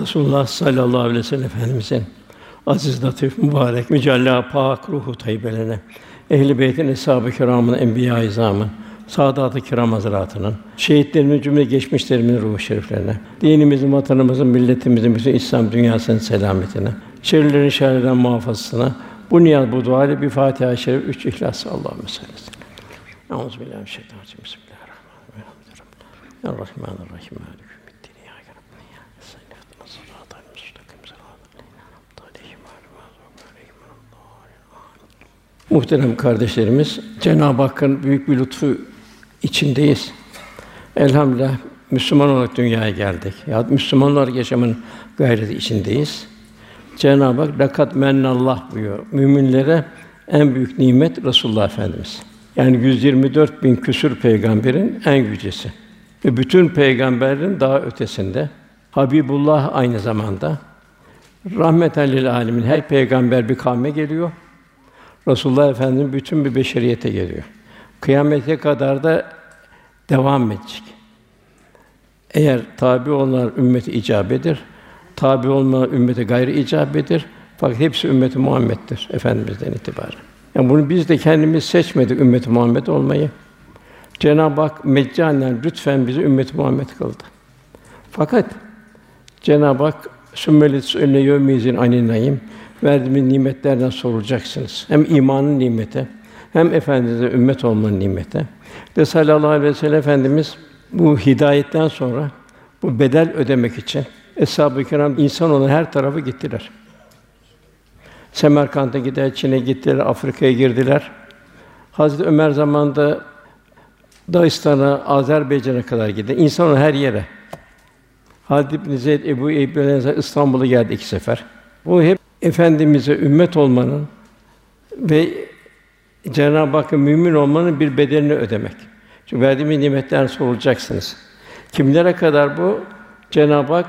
Resulullah sallallahu aleyhi ve sellem Efendimizin aziz, latif, mübarek, mücella, pak ruhu tayyibelerine, ehl-i beytin, eshab-ı kiramın, enbiya-i izamın, Sadat-ı Kiram Hazretlerinin, şehitlerimizin cümle geçmişlerimin ruhu şeriflerine, dinimizin, vatanımızın, milletimizin, bütün İslam dünyasının selametine, şerlerin şerrinden muhafazasına, bu niyaz bu dua ile bir Fatiha-i Şerif, üç İhlas Allahümme salli aleyhi Euzu billahi mineşşeytanirracim. Bismillahirrahmanirrahim. Rahmanirrahim. Maliki Muhterem kardeşlerimiz, Cenab-ı Hakk'ın büyük bir lütfu içindeyiz. Elhamdülillah Müslüman olarak dünyaya geldik. Ya Müslümanlar yaşamın gayreti içindeyiz. Cenab-ı Hak lakat mennallah buyuruyor. Müminlere en büyük nimet Resulullah Efendimiz. Yani 124 bin küsür peygamberin en yücesi. Ve bütün peygamberlerin daha ötesinde. Habibullah aynı zamanda. Rahmeten lil alemin her peygamber bir kavme geliyor. Resulullah Efendimiz bütün bir beşeriyete geliyor. Kıyamete kadar da devam edecek. Eğer tabi olanlar ümmeti icabedir, tabi olmayan ümmete gayri icabedir. Fakat hepsi ümmeti Muhammed'dir efendimizden itibaren. Yani bunu biz de kendimiz seçmedik ümmeti Muhammed olmayı. Cenab-ı Hak meccanen lütfen bizi ümmeti Muhammed kıldı. Fakat Cenab-ı Hak sümmelet önüne yevmizin aninayim verdiğimiz nimetlerden sorulacaksınız. Hem imanın nimeti, hem efendimize ümmet olmanın nimeti. De sallallahu aleyhi ve sellem efendimiz bu hidayetten sonra bu bedel ödemek için Eshab-ı Kiram insan olan her tarafı gittiler. Semerkant'a gider, Çin'e gittiler, Afrika'ya girdiler. Hazreti Ömer zamanında Dağistan'a, Azerbaycan'a kadar gitti. İnsan olan her yere. Halid ibn Zeyd, Ebu Eyyub İstanbul'a geldi iki sefer. Bu hep efendimize ümmet olmanın ve Cenab-ı Hakk'a mümin olmanın bir bedelini ödemek. Çünkü verdiğimiz nimetler sorulacaksınız. Kimlere kadar bu? Cenab-ı Hak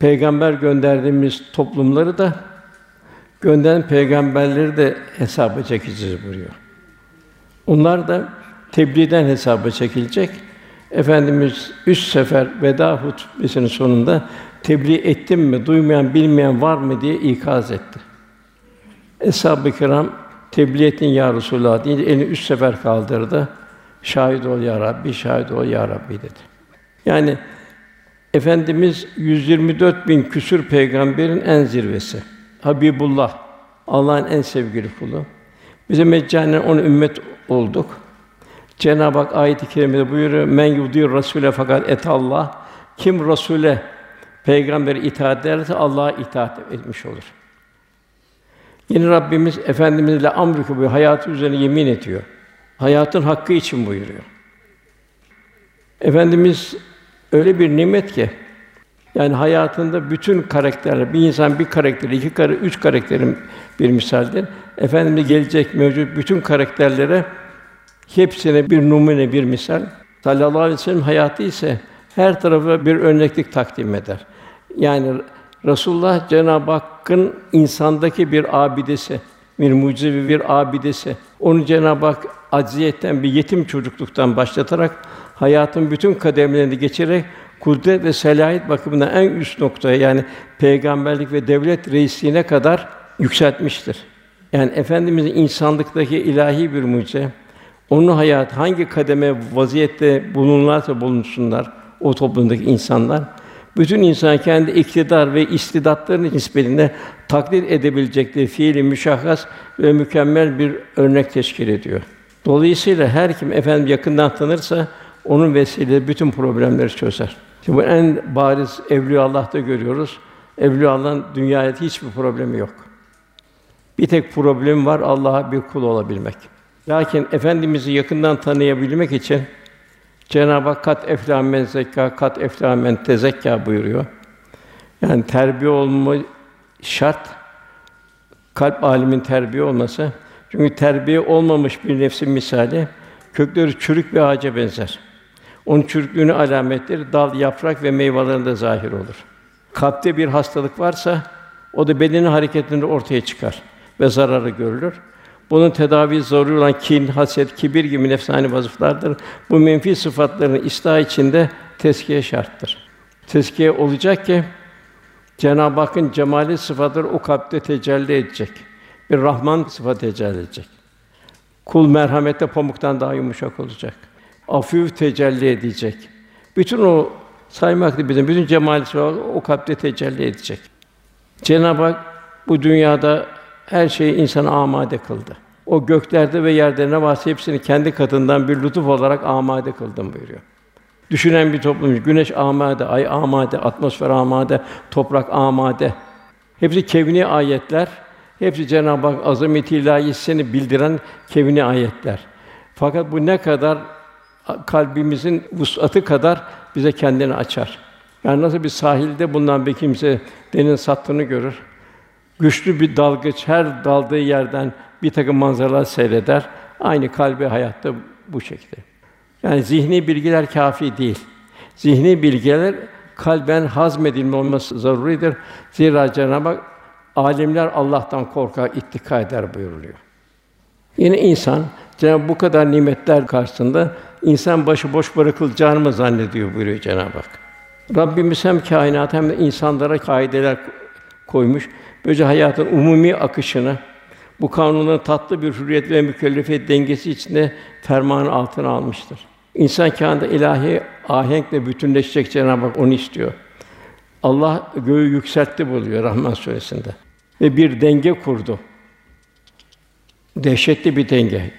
peygamber gönderdiğimiz toplumları da gönderen peygamberleri de hesaba çekeceğiz buyuruyor. Onlar da tebliğden hesaba çekilecek. Efendimiz üç sefer veda hutbesinin sonunda tebliğ ettim mi, duymayan, bilmeyen var mı diye ikaz etti. Eshab-ı kiram tebliğ ettin ya Resulullah deyince elini üç sefer kaldırdı. Şahit ol ya Rabbi, şahit ol ya Rabbi dedi. Yani Efendimiz 124 bin küsür peygamberin en zirvesi. Habibullah, Allah'ın en sevgili kulu. Bize meccanen onu ümmet olduk. Cenab-ı Hak ayet-i kerimede buyuruyor: "Men yudir Rasule fakat et Allah." Kim Rasule peygamber itaat ederse Allah'a itaat etmiş olur. Yine Rabbimiz efendimizle amrı bu hayatı üzerine yemin ediyor. Hayatın hakkı için buyuruyor. Efendimiz öyle bir nimet ki yani hayatında bütün karakterler, bir insan bir karakteri, iki kare, üç karakterin bir misaldir. Efendimiz gelecek mevcut bütün karakterlere hepsine bir numune, bir misal. Sallallahu aleyhi ve sellem hayatı ise her tarafa bir örneklik takdim eder. Yani Resulullah Cenab-ı Hakk'ın insandaki bir abidesi, bir mucizevi bir abidesi. Onu Cenab-ı Hak acziyetten bir yetim çocukluktan başlatarak hayatın bütün kademelerini geçerek kudret ve selahiyet bakımından en üst noktaya yani peygamberlik ve devlet reisliğine kadar yükseltmiştir. Yani efendimizin insanlıktaki ilahi bir mucize. Onun hayat hangi kademe vaziyette bulunurlarsa bulunsunlar o toplumdaki insanlar bütün insan kendi iktidar ve istidatlarının nispetinde taklit edebilecekleri fiili müşahhas ve mükemmel bir örnek teşkil ediyor. Dolayısıyla her kim efendim yakından tanırsa onun vesileyle bütün problemleri çözer. Şimdi bu en bariz Evliya Allah'ta görüyoruz. Evliya Allah'ın dünyada hiçbir problemi yok. Bir tek problem var Allah'a bir kul olabilmek. Lakin efendimizi yakından tanıyabilmek için Cenab-ı Hak kat eflâ men kat eflâ men buyuruyor. Yani terbiye olma şart. Kalp alimin terbiye olması. Çünkü terbiye olmamış bir nefsin misali kökleri çürük bir ağaca benzer. Onun çürüklüğünü alametleri dal, yaprak ve meyvelerinde zahir olur. Kalpte bir hastalık varsa o da bedenin hareketinde ortaya çıkar ve zararı görülür. Bunun tedavi zaruri olan kin, haset, kibir gibi nefsani vazıflardır. Bu menfi sıfatların ıslah içinde teskiye şarttır. tezkiye olacak ki Cenab-ı Hakk'ın cemali sıfatları o kalpte tecelli edecek. Bir Rahman sıfatı tecelli edecek. Kul merhamette pamuktan daha yumuşak olacak. Afif tecelli edecek. Bütün o saymakla bizim bütün cemali sıfatı o kalpte tecelli edecek. Cenab-ı Hak bu dünyada her şeyi insana amade kıldı. O göklerde ve yerde ne varsa hepsini kendi katından bir lütuf olarak amade kıldım buyuruyor. Düşünen bir toplum, güneş amade, ay amade, atmosfer amade, toprak amade. Hepsi kevni ayetler. Hepsi Cenab-ı Hak azameti ilahisini bildiren kevni ayetler. Fakat bu ne kadar kalbimizin vusatı kadar bize kendini açar. Yani nasıl bir sahilde bundan bir kimse deniz sattığını görür. Güçlü bir dalgıç her daldığı yerden bir takım manzaralar seyreder. Aynı kalbi hayatta bu şekilde. Yani zihni bilgiler kafi değil. Zihni bilgiler kalben hazmedilme olması zaruridir. Zira Cenab-ı Hak alimler Allah'tan korkar, ittika eder buyuruluyor. Yine insan Cenab-ı bu kadar nimetler karşısında insan başı boş bırakılacağını mı zannediyor buyuruyor Cenab-ı Hak. Rabbimiz hem kainat hem de insanlara kaideler koymuş. Böylece hayatın umumi akışını bu kanunun tatlı bir hürriyet ve mükellefiyet dengesi içinde fermanı altına almıştır. İnsan kânında ilahi ahenkle bütünleşecek Cenab-ı Hak onu istiyor. Allah göğü yükseltti buluyor Rahman suresinde ve bir denge kurdu. Dehşetli bir denge.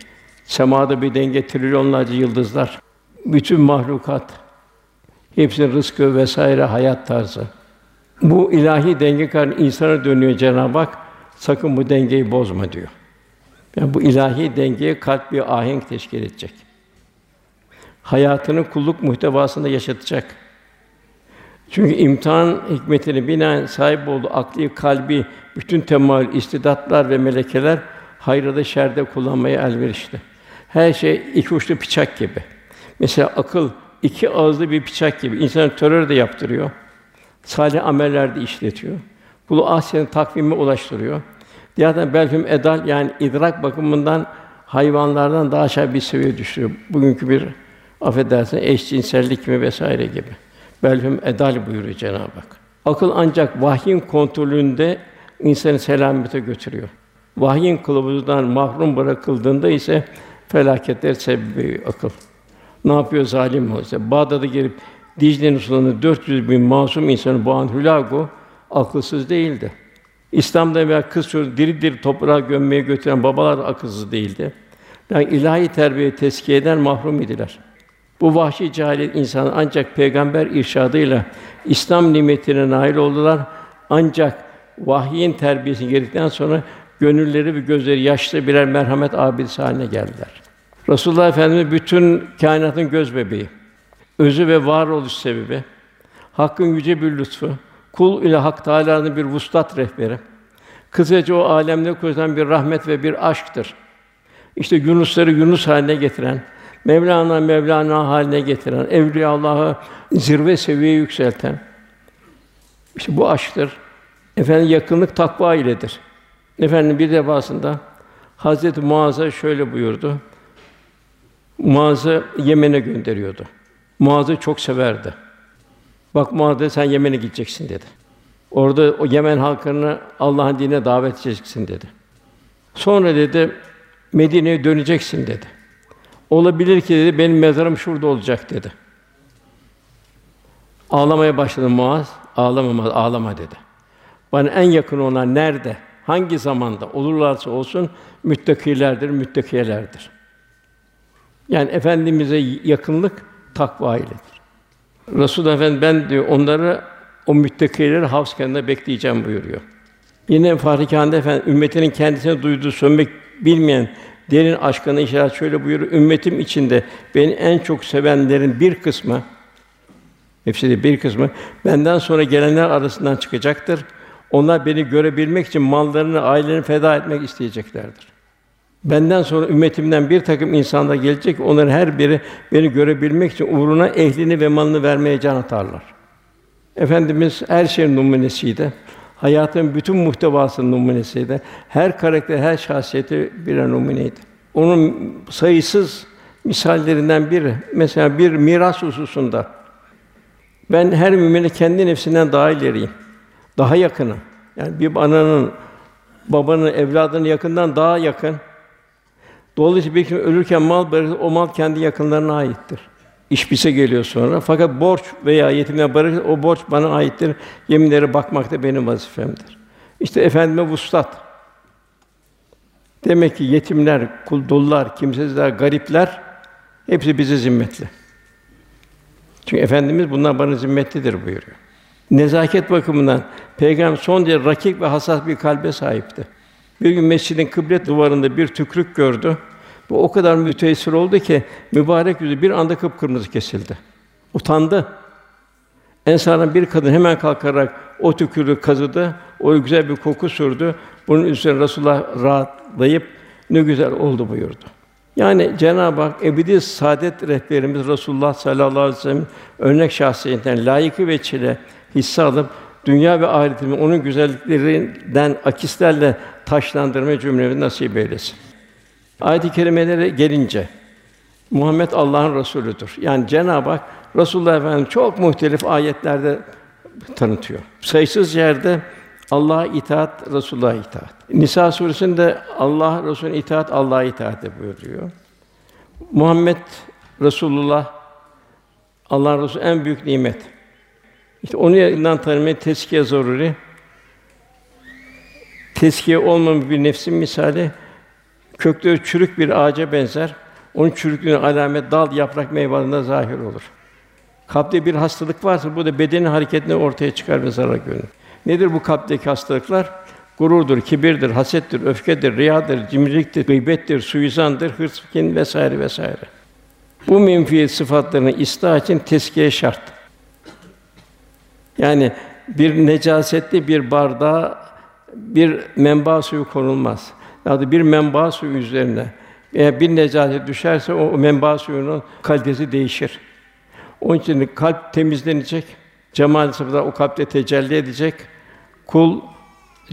Semada bir denge, trilyonlarca yıldızlar, bütün mahlukat, hepsinin rızkı vesaire hayat tarzı. Bu ilahi denge karşısında insana dönüyor Cenab-ı Hak. Sakın bu dengeyi bozma diyor. Yani bu ilahi dengeye kalp bir ahenk teşkil edecek. Hayatını kulluk muhtevasında yaşatacak. Çünkü imtihan hikmetini binaen sahip olduğu akli, kalbi, bütün temayül, istidatlar ve melekeler hayrda da şerde kullanmaya elverişli. Her şey iki uçlu bıçak gibi. Mesela akıl iki ağızlı bir bıçak gibi. İnsanı terör de yaptırıyor. Salih ameller de işletiyor. Bunu ahsen takvime ulaştırıyor. Diğerden belki edal yani idrak bakımından hayvanlardan daha aşağı bir seviye düşürüyor. Bugünkü bir affedersin eşcinsellik mi vesaire gibi. Belhum edal buyuruyor Cenab-ı Hak. Akıl ancak vahyin kontrolünde insanı selamete götürüyor. Vahyin kılavuzundan mahrum bırakıldığında ise felaketler sebebi akıl. Ne yapıyor zalim olsa? Bağdat'a gelip Dicle'nin sularında 400 bin masum insanı boğan Hülagu akılsız değildi. İslam'da veya kız çocuğu diri diri toprağa gömmeye götüren babalar akılsız değildi. Yani ilahi terbiye tezkiyeden mahrum idiler. Bu vahşi cehalet insanı ancak peygamber irşadıyla İslam nimetine nail oldular. Ancak vahyin terbiyesini girdikten sonra gönülleri ve gözleri yaşlı birer merhamet abidesi haline geldiler. Resulullah Efendimiz bütün kainatın göz bebeği, özü ve varoluş sebebi, Hakk'ın yüce bir lütfu, kul ile Hak Teâlâ'nın bir vuslat rehberi. Kısaca o alemde koyulan bir rahmet ve bir aşktır. İşte Yunusları Yunus haline getiren, Mevlana Mevlana haline getiren, Evliya Allah'ı zirve seviyeye yükselten. İşte bu aşktır. Efendim yakınlık takva iledir. Efendim bir defasında Hazreti Muaz'a şöyle buyurdu. Muaz'ı Yemen'e gönderiyordu. Muaz'ı çok severdi. Bak Muaz'ı sen Yemen'e gideceksin dedi. Orada o Yemen halkını Allah'ın dinine davet edeceksin dedi. Sonra dedi Medine'ye döneceksin dedi. Olabilir ki dedi benim mezarım şurada olacak dedi. Ağlamaya başladı Muaz. Ağlama, ağlama dedi. Bana en yakın olan nerede? Hangi zamanda olurlarsa olsun müttakilerdir, müttakiyelerdir. Yani efendimize yakınlık takva iledir. Resul Efendi ben diyor onları o müttakileri havz kenarında bekleyeceğim buyuruyor. Yine Fahri Kâhane Efendi ümmetinin kendisine duyduğu sönmek bilmeyen derin aşkını işaret şöyle buyuruyor. Ümmetim içinde beni en çok sevenlerin bir kısmı hepsi de bir kısmı benden sonra gelenler arasından çıkacaktır. Onlar beni görebilmek için mallarını, ailelerini feda etmek isteyeceklerdir. Benden sonra ümmetimden bir takım insanlar gelecek, onların her biri beni görebilmek için uğruna ehlini ve malını vermeye can atarlar. Efendimiz her şeyin numunesiydi. Hayatın bütün muhtevasının numunesiydi. Her karakter, her şahsiyeti bir numuneydi. Onun sayısız misallerinden biri, mesela bir miras hususunda Ben her mümine kendi nefsinden daha ileriyim. Daha yakınım. Yani bir ananın, babanın, evladının yakından daha yakın. Dolayısıyla bir kim ölürken mal bırakır, o mal kendi yakınlarına aittir. İş bize geliyor sonra. Fakat borç veya yetimler bırakır, o borç bana aittir. Yeminlere bakmak da benim vazifemdir. İşte efendime vuslat. Demek ki yetimler, kul dullar, kimsesizler, garipler hepsi bize zimmetli. Çünkü efendimiz bunlar bana zimmetlidir buyuruyor. Nezaket bakımından peygamber son derece rakik ve hassas bir kalbe sahipti. Bir gün mescidin kıble duvarında bir tükrük gördü. Bu o kadar müteessir oldu ki mübarek yüzü bir anda kıpkırmızı kesildi. Utandı. Ensardan bir kadın hemen kalkarak o tükürüğü kazıdı, o güzel bir koku sürdü. Bunun üzerine Resulullah rahatlayıp ne güzel oldu buyurdu. Yani Cenab-ı Hak ebedi saadet rehberimiz Resulullah sallallahu aleyhi ve sellem örnek şahsiyetinden layıkı ve çile hisse alıp dünya ve ahiretimi onun güzelliklerinden akislerle taşlandırma cümlemizi nasip eylesin. Ayet-i kerimelere gelince Muhammed Allah'ın Resulüdür. Yani Cenab-ı Hak Resulullah Efendimiz çok muhtelif ayetlerde tanıtıyor. Sayısız yerde Allah'a itaat, Resulullah'a itaat. Nisa suresinde Allah Resulüne itaat, Allah'a itaat buyuruyor. Muhammed Resulullah Allah Resulü en büyük nimet. İşte onu yanından tanımaya teskiye zaruri. Teskiye olmamış bir nefsin misali kökleri çürük bir ağaca benzer. Onun çürüklüğüne alamet dal, yaprak, meyvelerinde zahir olur. Kalpte bir hastalık varsa bu da bedenin hareketini ortaya çıkar ve zarar görür. Nedir bu kalpteki hastalıklar? Gururdur, kibirdir, hasettir, öfkedir, riyadır, cimriliktir, gıybettir, suizandır, hırs, kin vesaire vesaire. Bu menfi sıfatlarını ıslah için teskiye şart. Yani bir necasetli bir bardağa bir menba suyu konulmaz. Ya da bir menba suyu üzerine eğer bir necaset düşerse o menba suyunun kalitesi değişir. Onun için kalp temizlenecek, cemal sıfatlar o kalpte tecelli edecek. Kul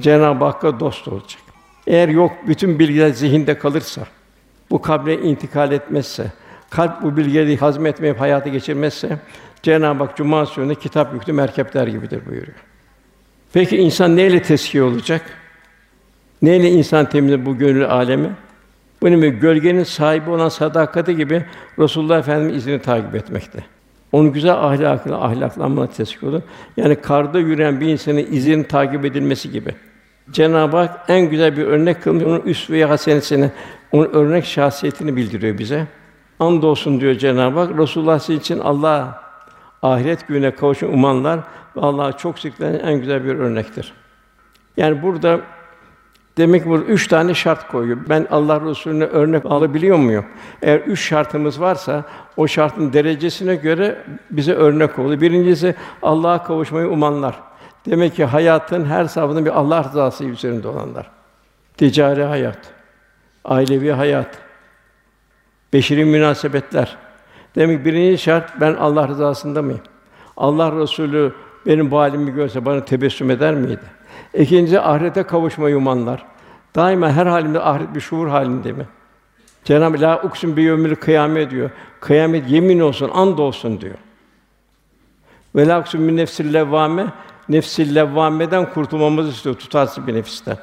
Cenab-ı Hakk'a dost olacak. Eğer yok bütün bilgiler zihinde kalırsa, bu kalbe intikal etmezse, kalp bu bilgileri hazmetmeyip hayata geçirmezse Cenab-ı Hak Cuma Suresi'nde kitap yüklü merkepler gibidir buyuruyor. Peki insan neyle teskiye olacak? Neyle insan temizler bu gönül alemi? Bunun gibi gölgenin sahibi olan sadakati gibi Resulullah Efendimiz izini takip etmekte. Onun güzel ahlakına ahlaklanma teşvik olur. Yani karda yürüyen bir insanın izinin takip edilmesi gibi. Cenab-ı Hak en güzel bir örnek kılmış, onun üsve-i hasenesini, onun örnek şahsiyetini bildiriyor bize. Andolsun diyor Cenab-ı Hak, Resulullah sizin için Allah ahiret gününe kavuşun umanlar Allah'a çok sıklenen en güzel bir örnektir. Yani burada Demek ki burada üç tane şart koyuyor. Ben Allah Resulüne örnek alabiliyor muyum? Eğer üç şartımız varsa o şartın derecesine göre bize örnek oluyor. Birincisi Allah'a kavuşmayı umanlar. Demek ki hayatın her safhasında bir Allah rızası üzerinde olanlar. Ticari hayat, ailevi hayat, beşeri münasebetler. Demek ki birinci şart ben Allah rızasında mıyım? Allah Resulü benim bu halimi görse bana tebessüm eder miydi? İkinci ahirete kavuşmayı umanlar. Daima her halimde ahiret bir şuur halinde mi? Cenab-ı La uksun bi yevmil kıyamet diyor. Kıyamet yemin olsun, and olsun diyor. Ve la uksun min nefsil levvame nefsil levvameden kurtulmamızı istiyor tutarsız bir nefisten.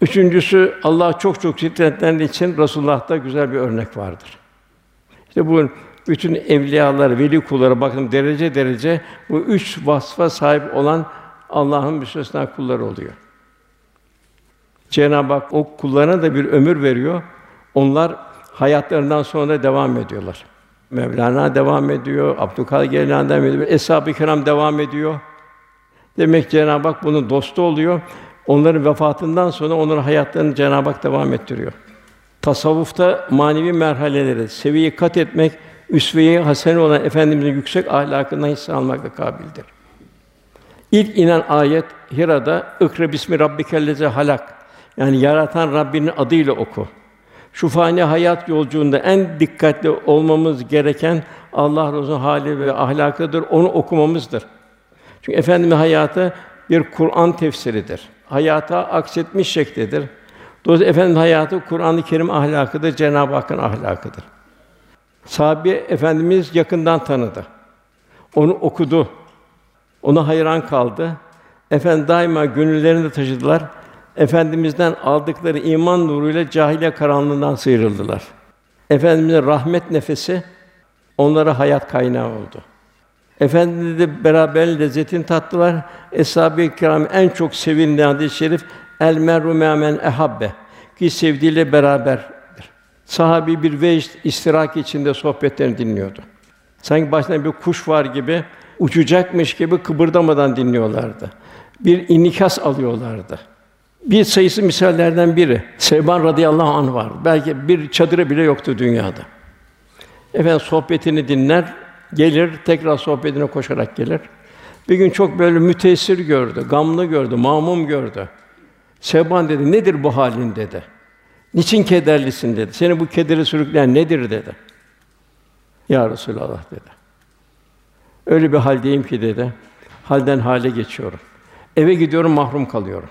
Üçüncüsü Allah çok çok şiddetlenen için Resulullah'ta güzel bir örnek vardır. İşte bu bütün evliyalar, veli kulları bakın derece derece bu üç vasfa sahip olan Allah'ın müstesna kulları oluyor. Cenab-ı Hak o kullarına da bir ömür veriyor. Onlar hayatlarından sonra devam ediyorlar. Mevlana devam ediyor, Abdülkadir Geylani devam ediyor, Eshab-ı Kiram devam ediyor. Demek Cenab-ı Hak bunun dostu oluyor. Onların vefatından sonra onların hayatlarını Cenab-ı Hak devam ettiriyor. Tasavvufta manevi merhaleleri, seviyeyi kat etmek, üsve-i hasene olan efendimizin yüksek ahlakından hisse almakla kabildir. İlk inen ayet Hira'da "Ikra bismi rabbikellezi halak." Yani yaratan Rabbinin adıyla oku. Şu fani hayat yolculuğunda en dikkatli olmamız gereken Allah Resulü'nün hali ve ahlakıdır. Onu okumamızdır. Çünkü efendimin hayatı bir Kur'an tefsiridir. Hayata aksetmiş şeklidir. Dolayısıyla efendim hayatı Kur'an-ı Kerim ahlakıdır, Cenab-ı Hakk'ın ahlakıdır. Sahabe efendimiz yakından tanıdı. Onu okudu. Ona hayran kaldı. Efendim daima gönüllerinde taşıdılar. Efendimizden aldıkları iman nuruyla cahiliye karanlığından sıyrıldılar. Efendimizin rahmet nefesi onlara hayat kaynağı oldu. Efendimizle beraber lezzetin tattılar. Eshab-ı kiram en çok sevilen hadis-i şerif el meru men ehabbe ki sevdiğiyle beraberdir. Sahabi bir vecd istirak içinde sohbetlerini dinliyordu. Sanki başında bir kuş var gibi uçacakmış gibi kıpırdamadan dinliyorlardı. Bir inikas alıyorlardı. Bir sayısı misallerden biri. Sevban radıyallahu anh var. Belki bir çadırı bile yoktu dünyada. Efendim sohbetini dinler, gelir, tekrar sohbetine koşarak gelir. Bir gün çok böyle müteessir gördü, gamlı gördü, mamum gördü. Sevban dedi, nedir bu halin dedi. Niçin kederlisin dedi. Seni bu kederi sürükleyen nedir dedi. Ya Resulallah dedi. Öyle bir haldeyim ki dedi. Halden hale geçiyorum. Eve gidiyorum mahrum kalıyorum.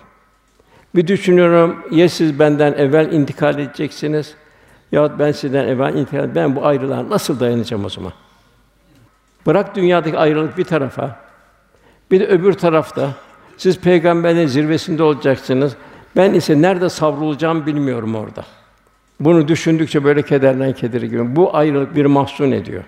Bir düşünüyorum ya siz benden evvel intikal edeceksiniz ya ben sizden evvel intikal ben bu ayrılığa nasıl dayanacağım o zaman? Bırak dünyadaki ayrılık bir tarafa. Bir de öbür tarafta siz peygamberin zirvesinde olacaksınız. Ben ise nerede savrulacağım bilmiyorum orada. Bunu düşündükçe böyle kederden kederi gibi. Bu ayrılık bir mahzun ediyor.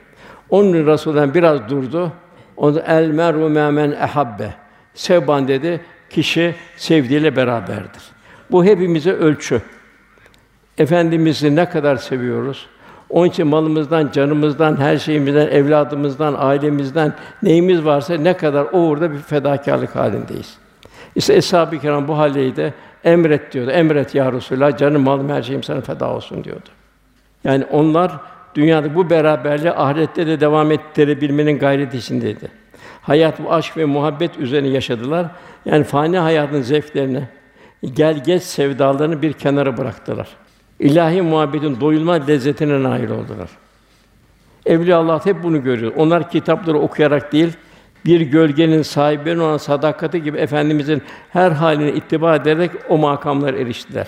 Onun Resulü'nden biraz durdu. Onu el meru men ehabbe. Sevban dedi, kişi sevdiğiyle beraberdir. Bu hepimize ölçü. Efendimizi ne kadar seviyoruz? Onun için malımızdan, canımızdan, her şeyimizden, evladımızdan, ailemizden neyimiz varsa ne kadar o uğurda bir fedakarlık halindeyiz. İşte eshab-ı kiram bu haldeydi. Emret diyordu. Emret ya Resulallah, canım, malım, her şeyim sana feda olsun diyordu. Yani onlar dünyada bu beraberliği ahirette de devam ettirebilmenin gayreti içindeydi. Hayat bu aşk ve muhabbet üzerine yaşadılar. Yani fani hayatın zevklerini, gel geç sevdalarını bir kenara bıraktılar. İlahi muhabbetin doyulmaz lezzetine nail oldular. Evliya Allah hep bunu görüyor. Onlar kitapları okuyarak değil, bir gölgenin sahibinin olan sadakati gibi efendimizin her haline ittiba ederek o makamlara eriştiler.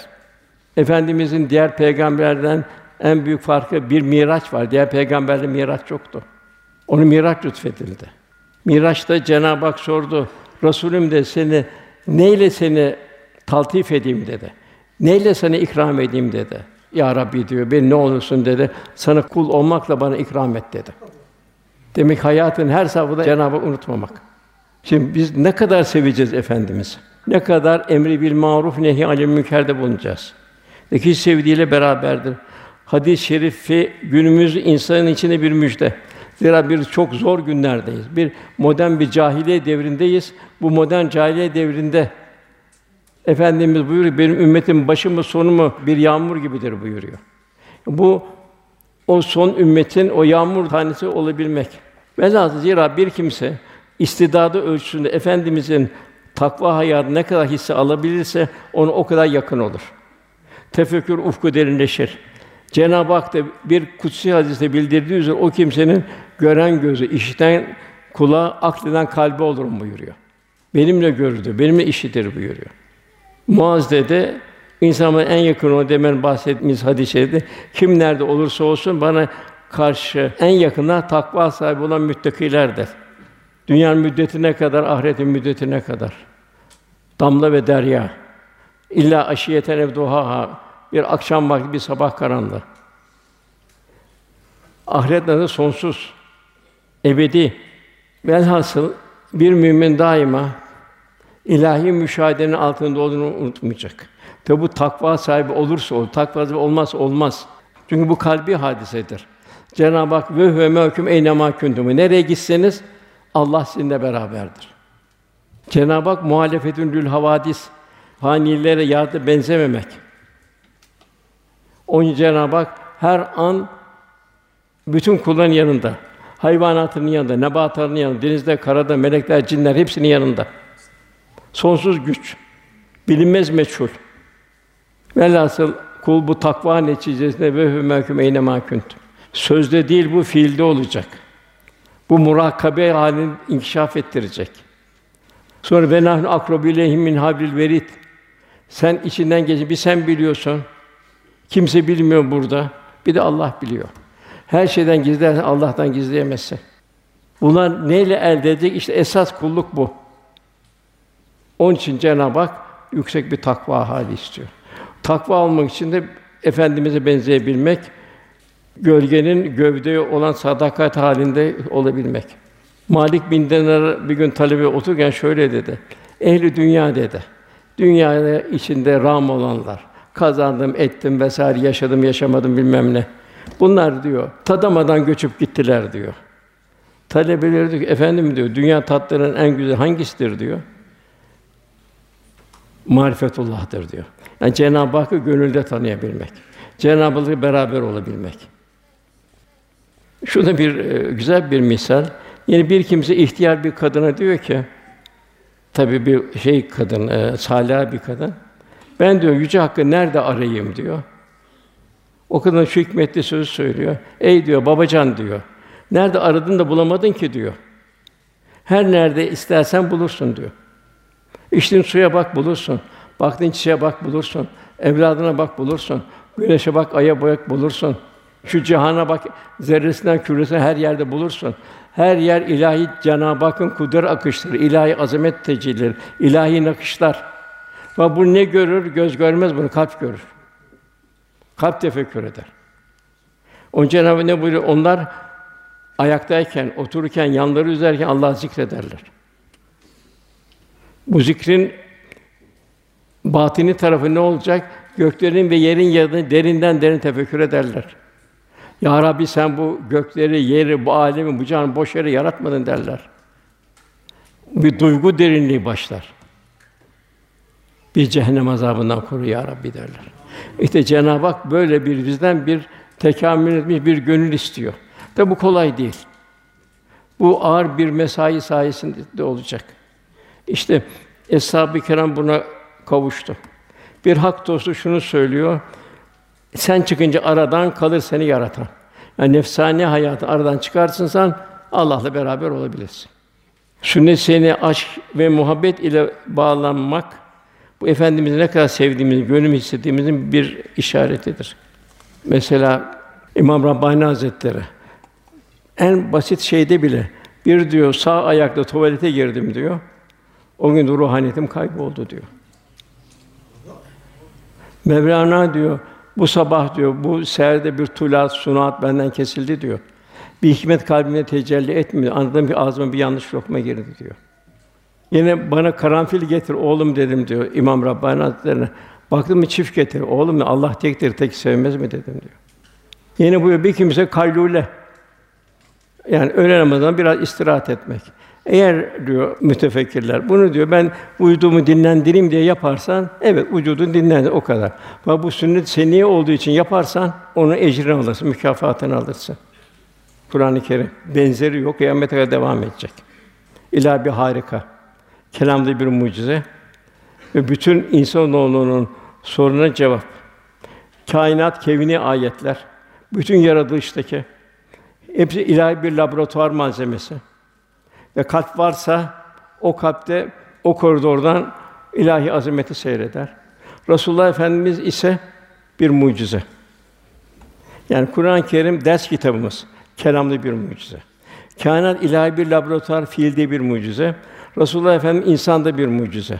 Efendimizin diğer peygamberlerden en büyük farkı bir miraç var. Diğer peygamberde miraç yoktu. Onu miraç lütfedildi. Miraç'ta Cenab-ı Hak sordu. Resulüm de seni neyle seni taltif edeyim dedi. Neyle sana ikram edeyim dedi. Ya Rabbi diyor, ben ne olursun dedi. Sana kul olmakla bana ikram et dedi. Demek hayatın her safhada Cenab-ı unutmamak. Şimdi biz ne kadar seveceğiz efendimiz? Ne kadar emri bil maruf nehi anil münkerde bulunacağız? İki sevdiğiyle beraberdir. Hadis-i şerifi günümüz insanın içinde bir müjde. Zira bir çok zor günlerdeyiz. Bir modern bir cahiliye devrindeyiz. Bu modern cahiliye devrinde Efendimiz buyuruyor, benim ümmetim başı mı sonu mu bir yağmur gibidir buyuruyor. Bu o son ümmetin o yağmur tanesi olabilmek. Velhâsıl zira bir kimse istidadı ölçüsünde efendimizin takva hayatı ne kadar hisse alabilirse onu o kadar yakın olur. Tefekkür ufku derinleşir. Cenab-ı Hak da bir kutsi hadiste bildirdiği üzere o kimsenin gören gözü, işiten kulağı, akleden kalbi olurum buyuruyor. Benimle gördü, benimle işitir buyuruyor. Muaz dedi, insanın en yakın olan demen bahsettiğimiz hadis-i kim nerede olursa olsun bana karşı en yakınlar takva sahibi olan müttakilerdir. Dünyanın müddetine kadar, ahiretin müddetine kadar. Damla ve derya. İlla aşiyeten evduha bir akşam vakti, bir sabah karanlığı. Ahiret nasıl sonsuz, ebedi. Velhasıl bir mümin daima ilahi müşahedenin altında olduğunu unutmayacak. Tabi bu takva sahibi olursa olur, takva sahibi olmaz olmaz. Çünkü bu kalbi hadisedir. Cenab-ı Hak ve huve mehkum eynema kuntum. Nereye gitseniz Allah sizinle beraberdir. Cenab-ı Hak muhalefetün lül havadis fanilere yardı benzememek. Onun Cenab-ı Hak her an bütün kulların yanında. Hayvanatın yanında, nebatların yanında, denizde, karada, melekler, cinler hepsinin yanında. Sonsuz güç, bilinmez meçhul. Velhasıl kul bu takva neticesinde ve hümeküm eyne makünt. Sözde değil bu fiilde olacak. Bu murakabe halini inkişaf ettirecek. Sonra ve nahnu akrabilehim min hablil verit. Sen içinden geçin, bir sen biliyorsun. Kimse bilmiyor burada. Bir de Allah biliyor. Her şeyden gizlersen Allah'tan gizleyemezsin. Bunlar neyle elde edecek? İşte esas kulluk bu. Onun için Cenab-ı Hak yüksek bir takva hali istiyor. Takva olmak için de efendimize benzeyebilmek, gölgenin gövdeye olan sadakat halinde olabilmek. Malik bin Dinar bir gün talebe otururken şöyle dedi. Ehli dünya dedi. Dünyada içinde ram olanlar. Kazandım, ettim vesaire, yaşadım, yaşamadım bilmem ne. Bunlar diyor, tadamadan göçüp gittiler diyor. Talebeleri diyor ki, efendim diyor, dünya tatlarının en güzel hangisidir diyor. Marifetullah'tır diyor. Yani Cenab-ı Hakk'ı gönülde tanıyabilmek. Cenab-ı Hak'la beraber olabilmek. Şurada bir e, güzel bir misal. Yine bir kimse ihtiyar bir kadına diyor ki, tabii bir şey kadın, e, salih bir kadın. Ben diyor yüce hakkı nerede arayayım diyor. O kadın şu hikmetli sözü söylüyor. Ey diyor babacan diyor. Nerede aradın da bulamadın ki diyor. Her nerede istersen bulursun diyor. İçtiğin suya bak bulursun. Baktığın çiçeğe bak bulursun. Evladına bak bulursun. Güneşe bak, aya bak bulursun. Şu cihana bak, zerresinden küresine her yerde bulursun. Her yer ilahi Cenab-ı Hakk'ın kudret akışları, ilahi azamet tecellileri, ilahi nakışlar. Ve bu ne görür? Göz görmez bunu, kalp görür. Kalp tefekkür eder. Onun Cenab-ı ne buyuruyor? Onlar ayaktayken, otururken, yanları üzerken Allah'ı zikrederler. Bu zikrin batini tarafı ne olacak? Göklerin ve yerin yanını derinden derin tefekkür ederler. Ya Rabbi sen bu gökleri, yeri, bu alemi, bu canı boş yere yaratmadın derler. Bir duygu derinliği başlar. Bir cehennem azabından koru ya Rabbi derler. İşte Cenab-ı Hak böyle bir bizden bir tekamül etmiş bir gönül istiyor. Tabi bu kolay değil. Bu ağır bir mesai sayesinde olacak. İşte Eshab-ı Kiram buna kavuştu. Bir hak dostu şunu söylüyor. Sen çıkınca aradan kalır seni yaratan. Yani nefsani hayatı aradan çıkarsın sen Allah'la beraber olabilirsin. Sünnet seni aşk ve muhabbet ile bağlanmak bu efendimizi ne kadar sevdiğimizi, gönlüm hissettiğimizin bir işaretidir. Mesela İmam Rabbani Hazretleri en basit şeyde bile bir diyor sağ ayakla tuvalete girdim diyor. O gün ruhaniyetim kayboldu diyor. Mevlana diyor bu sabah diyor bu seherde bir tulat sunat benden kesildi diyor. Bir hikmet kalbime tecelli etmiyor. Anladığım bir ağzıma bir yanlış lokma girdi diyor. Yine bana karanfil getir oğlum dedim diyor İmam Rabbani Hazretlerine. Baktım mı çift getir. Oğlum Allah tektir, tek sevmez mi dedim diyor. Yine bu bir kimse kaylule. Yani öğle namazından biraz istirahat etmek. Eğer diyor mütefekkirler bunu diyor ben uyuduğumu dinlendireyim diye yaparsan evet vücudun dinlendir o kadar. Ama bu sünnet seniye olduğu için yaparsan onun ecrini alırsın, mükafatını alırsın. Kur'an-ı Kerim benzeri yok, kıyamete kadar devam edecek. İlahi bir harika. Kelamda bir mucize ve bütün insanoğlunun soruna cevap. Kainat kevni ayetler, bütün yaratılıştaki hepsi ilahi bir laboratuvar malzemesi. Ve kalp varsa o kalpte o koridordan ilahi azameti seyreder. Resulullah Efendimiz ise bir mucize. Yani Kur'an-ı Kerim ders kitabımız, kelamlı bir mucize. Kainat ilahi bir laboratuvar, fiilde bir mucize. Resulullah Efendimiz insanda bir mucize.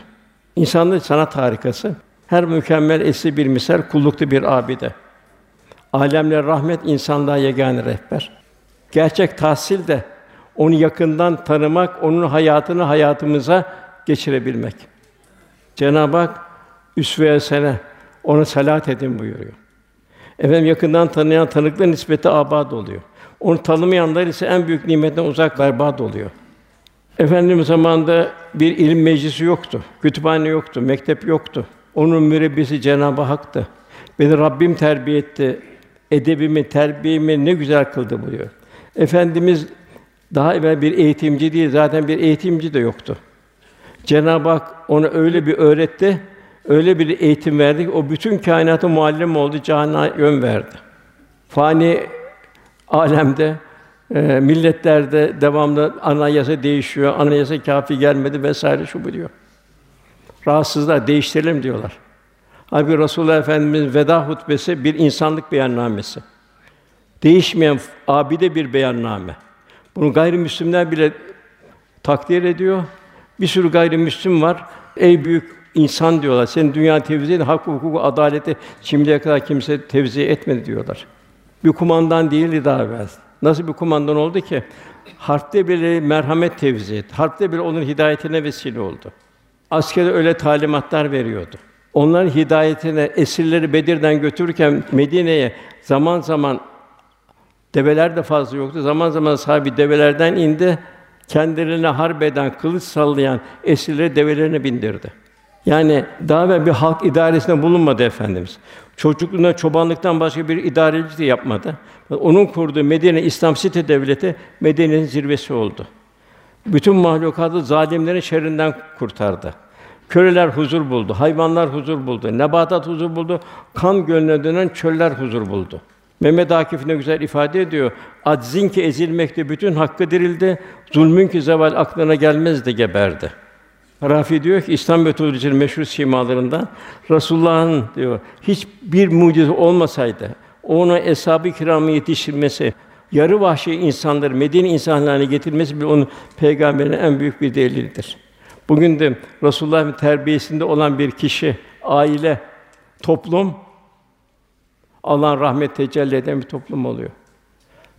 İnsanda sanat harikası. Her mükemmel esli bir misal, kullukta bir abide. Alemler rahmet, insanlığa yegâne rehber. Gerçek tahsil de onu yakından tanımak, onun hayatını hayatımıza geçirebilmek. Cenab-ı Hak üsve sene ona salat edin buyuruyor. Efendim yakından tanıyan tanıklar nispeti abad oluyor. Onu tanımayanlar ise en büyük nimetten uzak berbat oluyor. Efendimiz zamanında bir ilim meclisi yoktu, kütüphane yoktu, mektep yoktu. Onun mürebbisi Cenab-ı Hak'tı. Beni Rabbim terbiye etti. Edebimi, terbiyemi ne güzel kıldı buyuruyor. Efendimiz daha evvel bir eğitimci değil, zaten bir eğitimci de yoktu. Cenab-ı Hak ona öyle bir öğretti, öyle bir eğitim verdi ki o bütün kainatı muallim oldu, cihana yön verdi. Fani alemde e, milletlerde devamlı anayasa değişiyor, anayasa kafi gelmedi vesaire şu bu diyor. Rahatsızlar değiştirelim diyorlar. Halbuki Resulullah Efendimiz veda hutbesi bir insanlık beyannamesi. Değişmeyen abide bir beyanname. Bunu gayrimüslimler bile takdir ediyor. Bir sürü gayrimüslim var. Ey büyük insan diyorlar. Senin dünya tevzi edin, hak, hukuku, adaleti şimdiye kadar kimse tevzi etmedi diyorlar. Bir kumandan değildi daha evvel. Nasıl bir kumandan oldu ki? Harpte bile merhamet tevzi etti. Harpte bile onun hidayetine vesile oldu. Askere öyle talimatlar veriyordu. Onların hidayetine esirleri Bedir'den götürürken Medine'ye zaman zaman develer de fazla yoktu. Zaman zaman sahibi develerden indi. Kendilerine harbeden, kılıç sallayan esirleri develerine bindirdi. Yani daha evvel bir halk idaresinde bulunmadı efendimiz. Çocukluğunda çobanlıktan başka bir idareci de yapmadı. Onun kurduğu Medine İslam Site Devleti Medine'nin zirvesi oldu. Bütün mahlukatı zalimlerin şerrinden kurtardı. Köleler huzur buldu, hayvanlar huzur buldu, nebatat huzur buldu, kan gölüne dönen çöller huzur buldu. Mehmet Akif ne güzel ifade ediyor. Aczin ki ezilmekte bütün hakkı dirildi, zulmün ki zeval aklına gelmezdi geberdi. Rafi diyor ki İslam metodolojinin meşhur simalarından Resulullah'ın diyor hiçbir mucize olmasaydı onu eshab-ı kiramı yetiştirmesi, yarı vahşi insanları Medine insanlarına getirmesi bile onun peygamberin en büyük bir delilidir. Bugün de Resulullah'ın terbiyesinde olan bir kişi, aile, toplum Allah'ın rahmet tecelli eden bir toplum oluyor.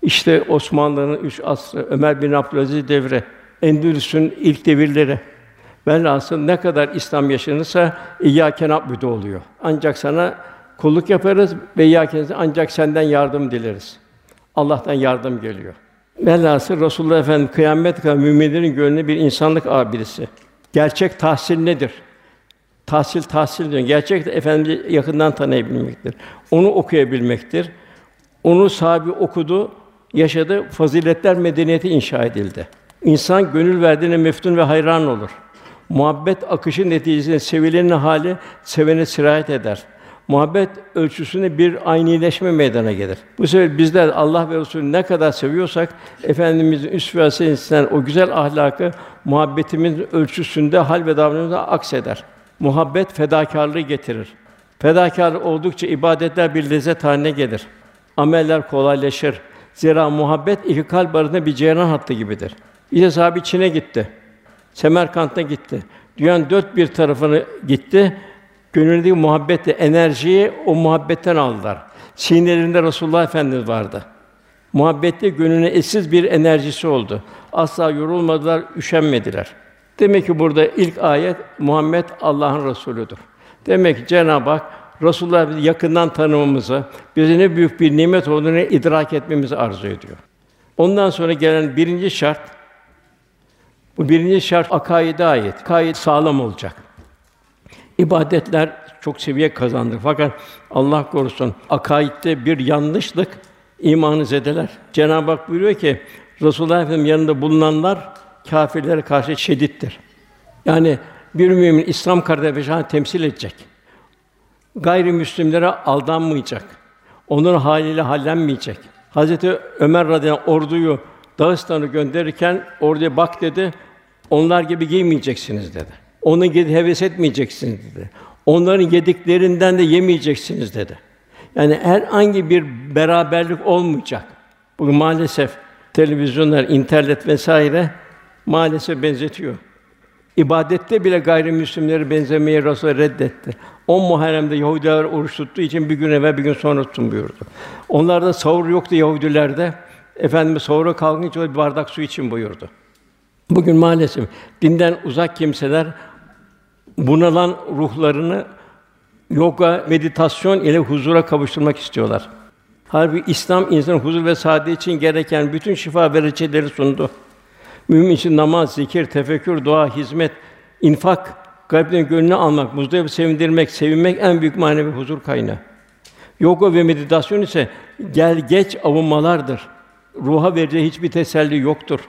İşte Osmanlı'nın üç asrı, Ömer bin Abdülaziz devri, Endülüs'ün ilk devirleri. Velhasıl ne kadar İslam yaşanırsa İyyâke na'budu oluyor. Ancak sana kulluk yaparız ve İyyâke ancak senden yardım dileriz. Allah'tan yardım geliyor. Velhasıl Resulullah Efendimiz kıyamet kadar müminlerin gönlünde bir insanlık abidesi. Gerçek tahsil nedir? Tahsil tahsil diyor. Gerçek efendimizi yakından tanıyabilmektir. Onu okuyabilmektir. Onu sahibi okudu, yaşadı, faziletler medeniyeti inşa edildi. İnsan gönül verdiğine meftun ve hayran olur. Muhabbet akışı neticesinde sevilenin hali sevene sirayet eder. Muhabbet ölçüsünde bir aynileşme meydana gelir. Bu sefer bizler Allah ve Resulü ne kadar seviyorsak efendimizin üst ve o güzel ahlakı muhabbetimiz ölçüsünde hal ve davranışımızda akseder. Muhabbet fedakarlığı getirir. Fedakar oldukça ibadetler bir lezzet haline gelir. Ameller kolaylaşır. Zira muhabbet iki kalp arasında bir ceyran hattı gibidir. İşte sahabi Çin'e gitti. Semerkant'a gitti. Dünyanın dört bir tarafını gitti. Gönüldeki muhabbetle enerjiyi o muhabbetten aldılar. Sinelerinde Resulullah Efendimiz vardı. Muhabbette gönlüne eşsiz bir enerjisi oldu. Asla yorulmadılar, üşenmediler. Demek ki burada ilk ayet Muhammed Allah'ın Resulüdür. Demek ki Cenab-ı Hak Resulullah'ı yakından tanımamızı, bize ne büyük bir nimet olduğunu idrak etmemizi arzu ediyor. Ondan sonra gelen birinci şart bu birinci şart akaide ait. Akaid sağlam olacak. İbadetler çok seviye kazandı. Fakat Allah korusun akaidde bir yanlışlık imanı zedeler. Cenab-ı Hak buyuruyor ki Resulullah Efendimiz yanında bulunanlar kâfirlere karşı şedittir. Yani bir mümin İslam kardeşini temsil edecek. Gayrimüslimlere aldanmayacak. Onların haliyle hallenmeyecek. Hazreti Ömer radıyallahu orduyu Dağıstan'a gönderirken oraya bak dedi. Onlar gibi giymeyeceksiniz dedi. Onun gibi heves etmeyeceksiniz dedi. Onların yediklerinden de yemeyeceksiniz dedi. Yani herhangi bir beraberlik olmayacak. Bugün maalesef televizyonlar, internet vesaire maalesef benzetiyor. İbadette bile gayrimüslimleri benzemeyi Resul reddetti. On Muharrem'de Yahudiler oruç tuttuğu için bir gün evvel bir gün sonra tutun buyurdu. Onlarda sahur yoktu Yahudilerde. Efendimiz sahura kalkınca bir bardak su için buyurdu. Bugün maalesef dinden uzak kimseler bunalan ruhlarını yoga, meditasyon ile huzura kavuşturmak istiyorlar. Halbuki İslam insanın huzur ve saadet için gereken bütün şifa ve reçeteleri sundu. Mümin için namaz, zikir, tefekkür, dua, hizmet, infak, kalbin gönlünü almak, muzdarip sevindirmek, sevinmek en büyük manevi huzur kaynağı. Yoga ve meditasyon ise gel geç avunmalardır. Ruha vereceği hiçbir teselli yoktur.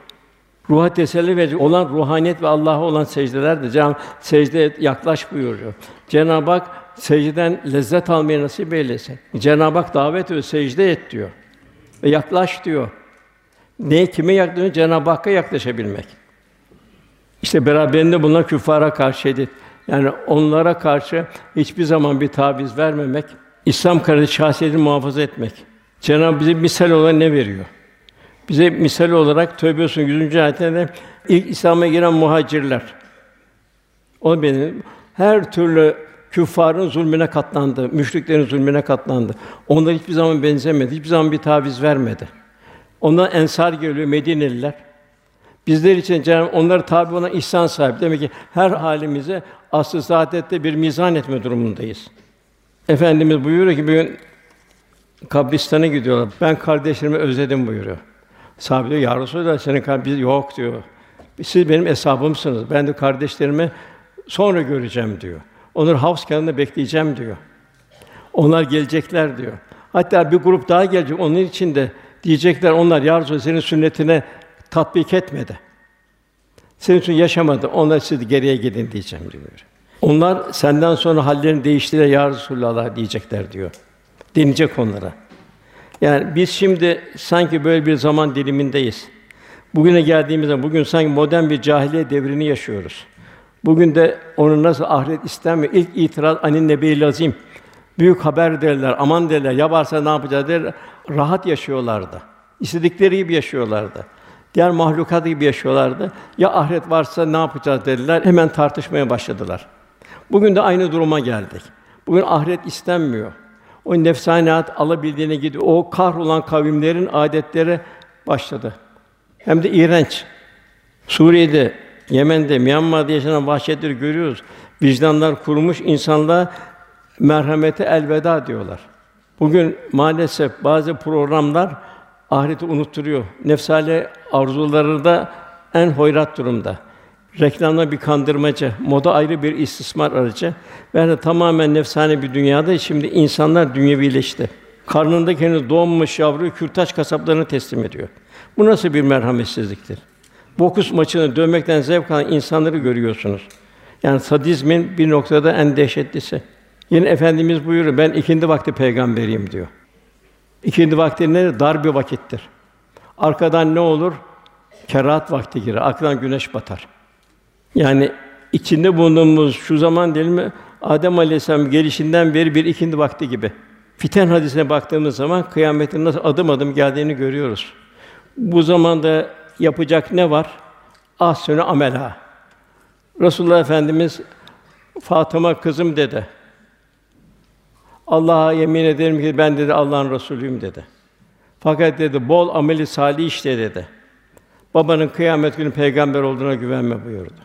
Ruha teselli verecek olan ruhaniyet ve Allah'a olan secdelerdir. Cenab-ı secde yaklaş buyuruyor. Cenab-ı Hak secdeden lezzet almayı nasip eylesin. Cenab-ı Hak davet ediyor, secde et diyor. Ve yaklaş diyor. Ne kime yaklaşıyor? Cenab-ı Hakk'a yaklaşabilmek. İşte beraberinde bunlar küffara karşı edip yani onlara karşı hiçbir zaman bir taviz vermemek, İslam kardeş şahsiyetini muhafaza etmek. Cenab-ı bize misal olan ne veriyor? Bize misal olarak Tövbe Suresi 100. ayetinde ilk İslam'a giren muhacirler. O benim her türlü küffarın zulmüne katlandı, müşriklerin zulmüne katlandı. Onlar hiçbir zaman benzemedi, hiçbir zaman bir taviz vermedi. Ondan ensar geliyor Medineliler. Bizler için Cenab-ı tabi olan ihsan sahibi. Demek ki her halimize asıl saadette bir mizan etme durumundayız. Efendimiz buyuruyor ki bugün kabristana gidiyorlar. Ben kardeşlerimi özledim buyuruyor. Sahabe diyor, ya Resulallah senin kalbin yok diyor. Siz benim hesabımsınız. Ben de kardeşlerimi sonra göreceğim diyor. Onları havuz kenarında bekleyeceğim diyor. Onlar gelecekler diyor. Hatta bir grup daha gelecek. Onun için de diyecekler onlar ya Resulallah senin sünnetine tatbik etmedi. Senin için yaşamadı. Onlar siz geriye gidin diyeceğim diyor. Onlar senden sonra hallerini değiştiler ya Resulallah diyecekler diyor. Denecek onlara. Yani biz şimdi sanki böyle bir zaman dilimindeyiz. Bugüne geldiğimizde bugün sanki modern bir cahiliye devrini yaşıyoruz. Bugün de onun nasıl ahiret istenmiyor. İlk itiraz anin nebi lazim. Büyük haber derler, aman derler, ya varsa ne yapacağız der. Rahat yaşıyorlardı. İstedikleri gibi yaşıyorlardı. Diğer mahlukat gibi yaşıyorlardı. Ya ahiret varsa ne yapacağız dediler. Hemen tartışmaya başladılar. Bugün de aynı duruma geldik. Bugün ahiret istenmiyor. O nefsaniyat alabildiğine gidiyor. O kahrolan kavimlerin adetleri başladı. Hem de iğrenç. Suriye'de, Yemen'de, Myanmar'da yaşanan vahşetleri görüyoruz. Vicdanlar kurumuş insanlar merhamete elveda diyorlar. Bugün maalesef bazı programlar ahireti unutturuyor. Nefsale arzuları da en hoyrat durumda. Reklamda bir kandırmacı, moda ayrı bir istismar aracı. Yani tamamen nefsane bir dünyada şimdi insanlar dünyevileşti. Karnındaki henüz doğmamış yavruyu kürtaç kasaplarına teslim ediyor. Bu nasıl bir merhametsizliktir? Boks maçını dövmekten zevk alan insanları görüyorsunuz. Yani sadizmin bir noktada en dehşetlisi. Yine efendimiz buyuruyor ben ikindi vakti peygamberiyim diyor. İkindi vakti ne? Dar bir vakittir. Arkadan ne olur? Kerahat vakti girer. Arkadan güneş batar. Yani içinde bulunduğumuz şu zaman değil mi? Adem Aleyhisselam gelişinden beri bir ikindi vakti gibi. Fiten hadisine baktığımız zaman kıyametin nasıl adım adım geldiğini görüyoruz. Bu zamanda yapacak ne var? Ahsene amela. Resulullah Efendimiz Fatıma kızım dedi. Allah'a yemin ederim ki ben dedi Allah'ın Resulüyüm dedi. Fakat dedi bol ameli salih işte dedi. Babanın kıyamet günü peygamber olduğuna güvenme buyurdu.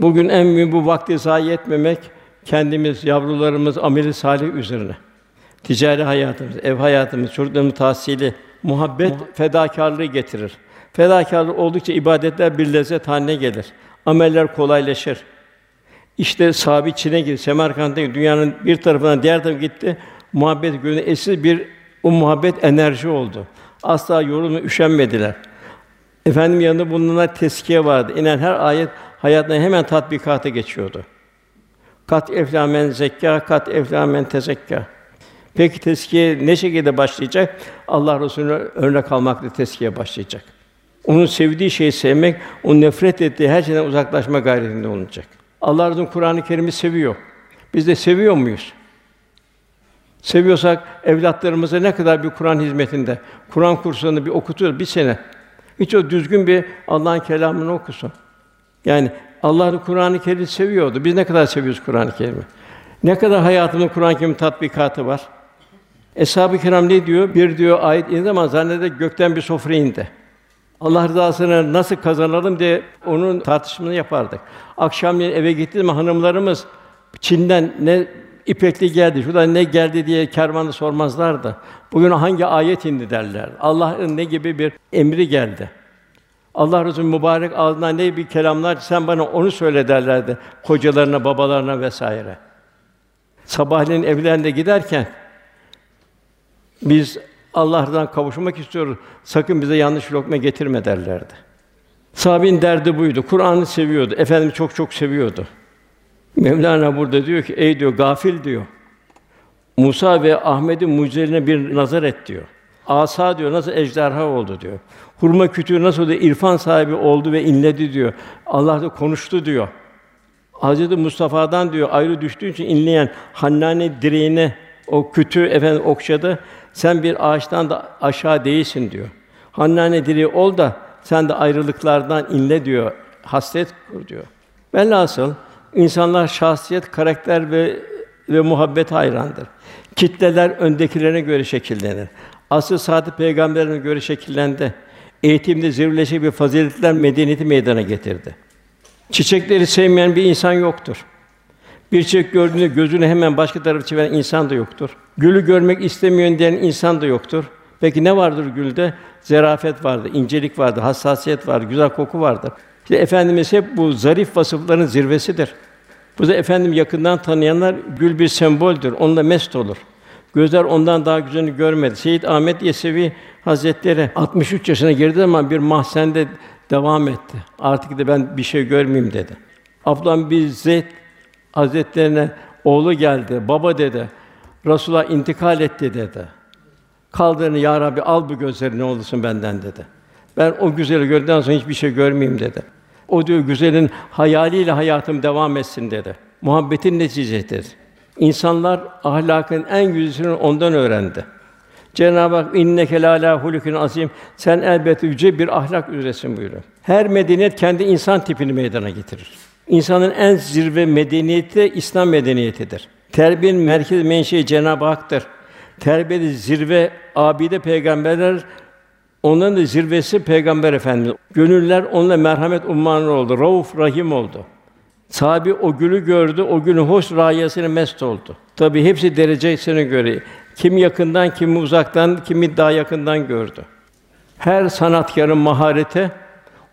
Bugün en mühim bu vakti zayi etmemek, kendimiz, yavrularımız ameli salih üzerine. Ticari hayatımız, ev hayatımız, çocuklarımız tahsili, muhabbet, fedakarlığı getirir. Fedakarlık oldukça ibadetler bir lezzet haline gelir. Ameller kolaylaşır. İşte sabit Çin'e gitti, Semerkant'a dünyanın bir tarafından diğer tarafa gitti. Muhabbet gönlü eşsiz bir o muhabbet enerji oldu. Asla yorulma, üşenmediler. Efendim yanında bulunan teskiye vardı. İnen her ayet hayatına hemen tatbikata geçiyordu. Kat eflamen zekka, kat eflamen tezekka. Peki teskiye ne şekilde başlayacak? Allah Resulü'nü örnek almakla teskiye başlayacak. Onun sevdiği şeyi sevmek, onun nefret ettiği her şeyden uzaklaşma gayretinde olacak. Allah Resulü Kur'an-ı Kerim'i seviyor. Biz de seviyor muyuz? Seviyorsak evlatlarımıza ne kadar bir Kur'an hizmetinde, Kur'an kurslarını bir okutuyor bir sene. Hiç o düzgün bir Allah'ın kelamını okusun. Yani Allah Kur'an-ı Kerim'i seviyordu. Biz ne kadar seviyoruz Kur'an-ı Kerim'i? Ne kadar hayatımızda Kur'an-ı Kerim tatbikatı var? Eshab-ı Kiram ne diyor? Bir diyor ayet indiği zaman zanneder gökten bir sofra indi. Allah rızasını nasıl kazanalım diye onun tartışmasını yapardık. Akşamleyin eve gittiğim hanımlarımız Çin'den ne ipekli geldi, şuradan ne geldi diye kervanı sormazlardı. Bugün hangi ayet indi derler. Allah'ın ne gibi bir emri geldi. Allah Resulü mübarek ağzından ne bir kelamlar sen bana onu söyle derlerdi kocalarına, babalarına vesaire. Sabahleyin evlerinde giderken biz Allah'tan kavuşmak istiyoruz. Sakın bize yanlış lokma getirme derlerdi. Sahabenin derdi buydu. Kur'an'ı seviyordu. Efendimiz çok çok seviyordu. Mevlana burada diyor ki, ey diyor gafil diyor. Musa ve Ahmet'in mucizelerine bir nazar et diyor. Asa diyor nasıl ejderha oldu diyor. Hurma kütüğü nasıl da irfan sahibi oldu ve inledi diyor. Allah da konuştu diyor. Hazreti Mustafa'dan diyor ayrı düştüğü için inleyen Hannane direğine o kütüğü efendim okşadı. Sen bir ağaçtan da aşağı değilsin diyor. Hannane diri ol da sen de ayrılıklardan inle diyor. Hasret kur diyor. Velhasıl insanlar şahsiyet, karakter ve ve muhabbet hayrandır. Kitleler öndekilerine göre şekillenir. Asıl saati peygamberine göre şekillendi. Eğitimde zirveleşik bir faziletler medeniyeti meydana getirdi. Çiçekleri sevmeyen bir insan yoktur. Bir çiçek gördüğünde gözünü hemen başka tarafa çeviren insan da yoktur. Gülü görmek istemiyor diyen insan da yoktur. Peki ne vardır gülde? Zerafet vardır, incelik vardır, hassasiyet vardır, güzel koku vardır. İşte efendimiz hep bu zarif vasıfların zirvesidir. Bu da efendim yakından tanıyanlar gül bir semboldür. Onunla mest olur. Gözler ondan daha güzelini görmedi. Seyyid Ahmet Yesevi Hazretleri 63 yaşına girdi ama bir mahzende devam etti. Artık da ben bir şey görmeyeyim dedi. Abdullah bin Zeyd Hazretlerine oğlu geldi. Baba dedi. Resulullah intikal etti dedi. Kaldığını ya Rabbi al bu gözleri ne olursun benden dedi. Ben o güzeli gördükten sonra hiçbir şey görmeyeyim dedi. O diyor güzelin hayaliyle hayatım devam etsin dedi. Muhabbetin neticesidir. İnsanlar ahlakın en güzelini ondan öğrendi. Cenab-ı Hak inneke lâ hulukun azim. Sen elbette yüce bir ahlak üzeresin buyuruyor. Her medeniyet kendi insan tipini meydana getirir. İnsanın en zirve medeniyeti İslam medeniyetidir. Terbiyenin merkez menşei Cenab-ı Hak'tır. Terbiyede zirve abide peygamberler Onların da zirvesi Peygamber Efendimiz. Gönüller onunla merhamet ummanı oldu. Rauf Rahim oldu. Sahabi o gülü gördü, o günü hoş rayasına mest oldu. Tabi hepsi derecesine göre. Kim yakından, kim uzaktan, kimi daha yakından gördü. Her sanatkarın mahareti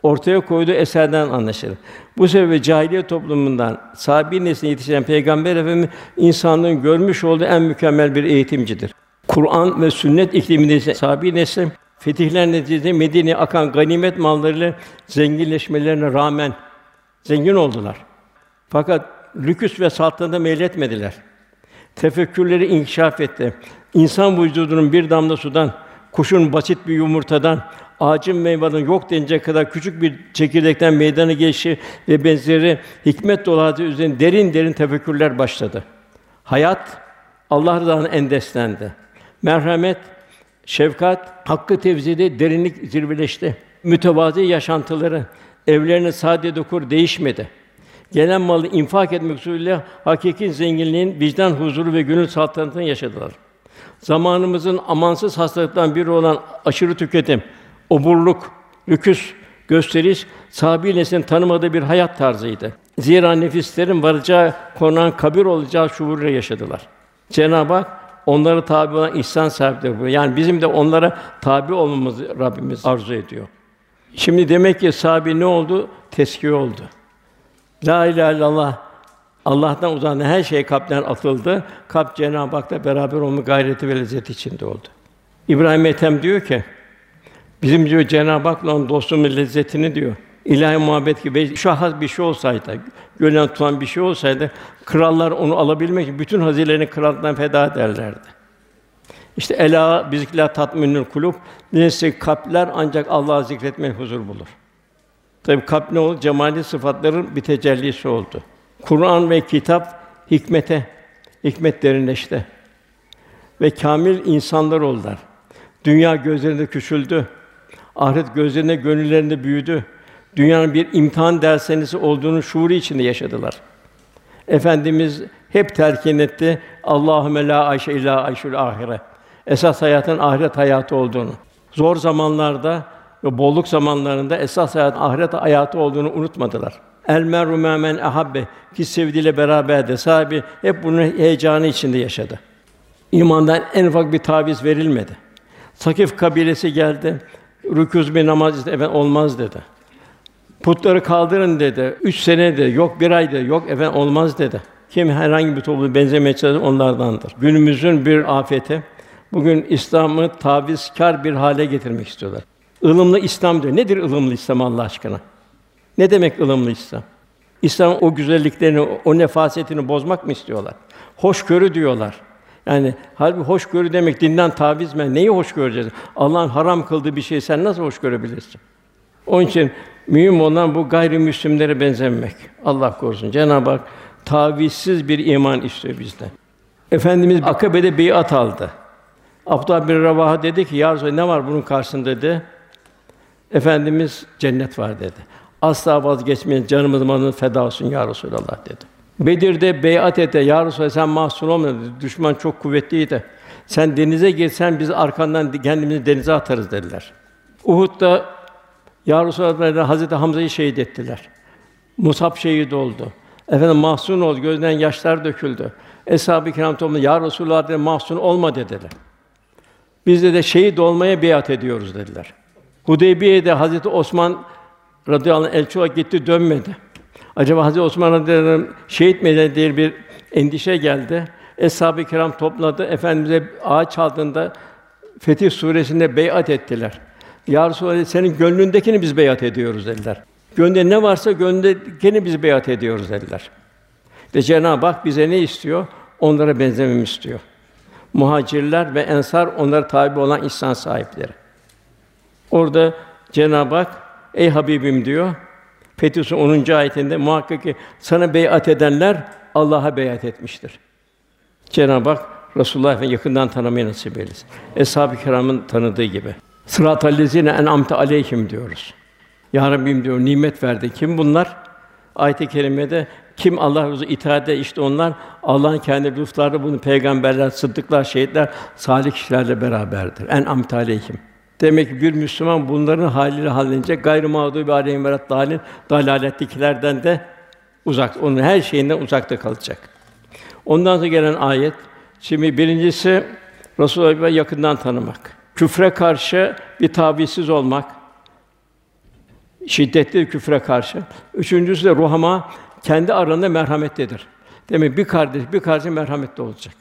ortaya koyduğu eserden anlaşılır. Bu sebeple cahiliye toplumundan sahabi nesline yetişen Peygamber Efendimiz insanlığın görmüş olduğu en mükemmel bir eğitimcidir. Kur'an ve sünnet ikliminde sahabi nesli Fetihler neticesinde Medine'ye akan ganimet mallarıyla zenginleşmelerine rağmen zengin oldular. Fakat lüküs ve saltanata meyletmediler. Tefekkürleri inkişaf etti. İnsan vücudunun bir damla sudan, kuşun basit bir yumurtadan, ağacın meyvanın yok denecek kadar küçük bir çekirdekten meydana gelişi ve benzeri hikmet hadise üzerine derin derin tefekkürler başladı. Hayat Allah rızasına endeslendi. Merhamet Şefkat, hakkı tevzide derinlik zirveleşti. Mütevazi yaşantıları, evlerine sade dokur değişmedi. Gelen malı infak etmek suretiyle hakiki zenginliğin vicdan huzuru ve gönül saltanatını yaşadılar. Zamanımızın amansız hastalıktan biri olan aşırı tüketim, oburluk, lüküs, gösteriş, sahabi neslin tanımadığı bir hayat tarzıydı. Zira nefislerin varacağı konan kabir olacağı şuuruyla yaşadılar. Cenab-ı Hak onlara tabi olan ihsan sahipleri. Yani bizim de onlara tabi olmamızı Rabbimiz arzu ediyor. Şimdi demek ki sahibi ne oldu? Teskiye oldu. La ilahe illallah Allah'tan uzanan her şey kalpten atıldı. Kalp Cenab-ı Hak'la beraber olma gayreti ve lezzeti içinde oldu. İbrahim Ethem diyor ki, bizim diyor Cenab-ı Hak'la dostluğun lezzetini diyor. İlahi muhabbet gibi şahas bir şey olsaydı, gönlen tutan bir şey olsaydı, krallar onu alabilmek için bütün hazinelerini krallıktan feda ederlerdi. İşte ela bizikla tatminül kulub. Neyse kalpler ancak Allah'ı zikretmek huzur bulur. Tabi kalp ne oldu? Cemali sıfatların bir tecellisi oldu. Kur'an ve kitap hikmete, hikmet derinleşti. Ve kamil insanlar oldular. Dünya gözlerinde küçüldü. Ahiret gözlerinde, gönüllerinde büyüdü dünyanın bir imtihan dershanesi olduğunu şuuru içinde yaşadılar. Efendimiz hep telkin etti. Allahümme la ayşe illa ayşul ahire. Esas hayatın ahiret hayatı olduğunu. Zor zamanlarda ve bolluk zamanlarında esas hayat ahiret hayatı olduğunu unutmadılar. El meru men ahabbe ki sevdiğiyle beraberdi. Sahibi hep bunun heyecanı içinde yaşadı. İmandan en ufak bir taviz verilmedi. Sakif kabilesi geldi. Rükûz bir namaz efendim olmaz dedi. Putları kaldırın dedi. Üç sene de yok bir ay da yok efendim olmaz dedi. Kim herhangi bir topluluğu benzemeye çalışır onlardandır. Günümüzün bir afeti bugün İslam'ı tavizkar bir hale getirmek istiyorlar. Ilımlı İslam diyor. Nedir ılımlı İslam Allah aşkına? Ne demek ılımlı İslam? İslam o güzelliklerini, o nefasetini bozmak mı istiyorlar? Hoşgörü diyorlar. Yani halbuki hoşgörü demek dinden taviz mi? Neyi hoş göreceğiz? Allah'ın haram kıldığı bir şeyi sen nasıl hoş görebilirsin? Onun için mühim olan bu gayrimüslimlere benzemek. Allah korusun. Cenab-ı Hak tavizsiz bir iman istiyor bizden. Efendimiz Akabe'de beyat aldı. Abdullah bin Ravaha dedi ki, "Ya Resulallah, ne var bunun karşısında?" dedi. Efendimiz cennet var dedi. Asla vazgeçmeyin, canımız malımız feda olsun ya Resulallah dedi. Bedir'de beyat etti. Ya Resulallah sen mahzun olma. Düşman çok kuvvetliydi. Sen denize girsen biz arkandan kendimizi denize atarız dediler. Uhud'da Ya Resulallah Hazreti Hamza'yı şehit ettiler. Musab şehit oldu. Efendim mahzun oldu, gözden yaşlar döküldü. Eshab-ı Kiram toplu Ya Resulullah dedi, mahzun olma dediler. Biz de, de şehit olmaya biat ediyoruz dediler. Hudeybiye'de Hazreti Osman radıyallahu anh elçi olarak gitti dönmedi. Acaba Hazreti Osman radıyallahu şehit mi diye bir endişe geldi. Eshab-ı Kiram topladı. Efendimize ağaç altında Fetih suresinde beyat ettiler. Ya Resulallah senin gönlündekini biz beyat ediyoruz dediler. Gönlünde ne varsa gönlündekini biz beyat ediyoruz dediler. Ve Cenab-ı Hak bize ne istiyor? Onlara benzememi istiyor. Muhacirler ve ensar onlara tabi olan ihsan sahipleri. Orada Cenab-ı Hak ey Habibim diyor. Fetih 10. ayetinde muhakkak ki sana beyat edenler Allah'a beyat etmiştir. Cenab-ı Hak Resulullah ve yakından tanımayı nasip eylesin. Eshab-ı Kiram'ın tanıdığı gibi. Sırat-ı lezine en'amte aleyhim diyoruz. Ya Rabbim diyor nimet verdi. Kim bunlar? Ayet-i kerimede kim Allah razı itaat işte onlar Allah'ın kendi lütufları bunu peygamberler, sıddıklar, şehitler, salih kişilerle beraberdir. En amte aleyhim. Demek ki bir Müslüman bunların haliyle hallince gayrı mağdubi aleyhim ve dalin dalalettekilerden de uzak, onun her şeyinden uzakta kalacak. Ondan sonra gelen ayet şimdi birincisi Resulullah'ı yakından tanımak. Küfre karşı bir tabisiz olmak. Şiddetli küfre karşı. Üçüncüsü de ruhama kendi arasında merhametlidir. Demek bir kardeş bir kardeş merhametli olacak.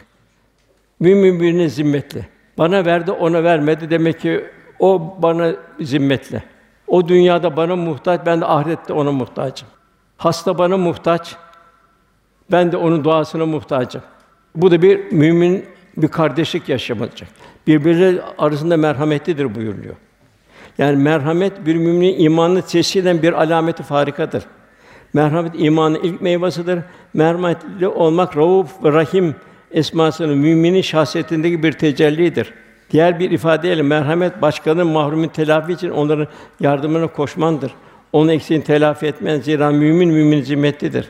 Mümin birine zimmetli. Bana verdi, ona vermedi demek ki o bana zimmetli. O dünyada bana muhtaç, ben de ahirette ona muhtacım. Hasta bana muhtaç, ben de onun duasına muhtacım. Bu da bir mümin bir kardeşlik yaşamayacak. Birbirleri arasında merhametlidir buyuruyor. Yani merhamet bir müminin imanını eden bir alameti farikadır. Merhamet imanın ilk meyvesidir. Merhametli olmak Rauf ve Rahim esmasının müminin şahsiyetindeki bir tecellidir. Diğer bir ifadeyle merhamet başkanın mahrumun telafi için onların yardımına koşmandır. Onun eksiğini telafi etmen zira mümin mümin zimmetlidir.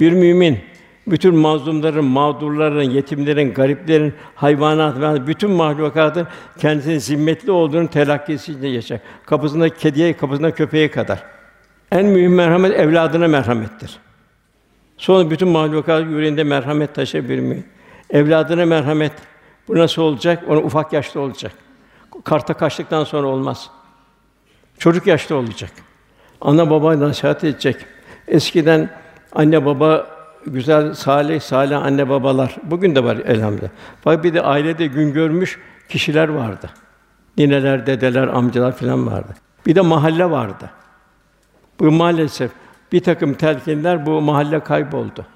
Bir mümin bütün mazlumların, mağdurların, yetimlerin, gariplerin, hayvanat ve bütün mahlukatın kendisinin zimmetli olduğunu telakkisi içinde yaşar. Kapısında kediye, kapısında köpeğe kadar. En mühim merhamet evladına merhamettir. Sonra bütün mahlukat yüreğinde merhamet taşıyabilir mi? Evladına merhamet. Bu nasıl olacak? Onu ufak yaşta olacak. Karta kaçtıktan sonra olmaz. Çocuk yaşta olacak. Ana baba nasihat edecek. Eskiden anne baba güzel salih salih anne babalar bugün de var elhamdülillah. Fakat bir de ailede gün görmüş kişiler vardı. Nineler, dedeler, amcalar filan vardı. Bir de mahalle vardı. Bu maalesef bir takım telkinler bu mahalle kayboldu.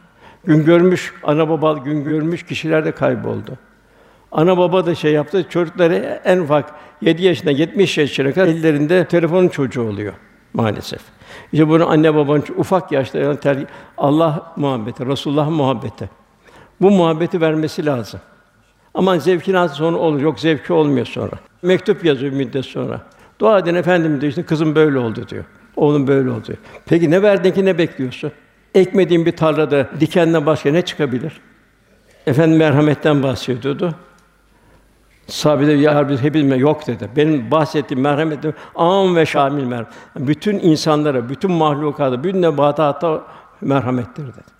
Gün görmüş ana baba gün görmüş kişiler de kayboldu. Ana baba da şey yaptı, çocukları en ufak 7 yaşında 70 yaşına kadar ellerinde telefonun çocuğu oluyor maalesef. İşte bunu anne babanın ufak yaşta yani Allah muhabbeti, Resulullah muhabbeti. Bu muhabbeti vermesi lazım. Ama zevkin az sonra olur, yok zevki olmuyor sonra. Mektup yazıyor müddet sonra. Dua edin efendim diyor işte kızım böyle oldu diyor. Oğlum böyle oldu. Peki ne verdin ki ne bekliyorsun? Ekmediğin bir tarlada dikenden başka ne çıkabilir? Efendim merhametten bahsediyordu. Sahabe ya biz hepimiz yok dedi. Benim bahsettiğim merhamet am ve şamil merhamet. Bütün insanlara, bütün mahlukata, bütün nebatata merhamettir dedi.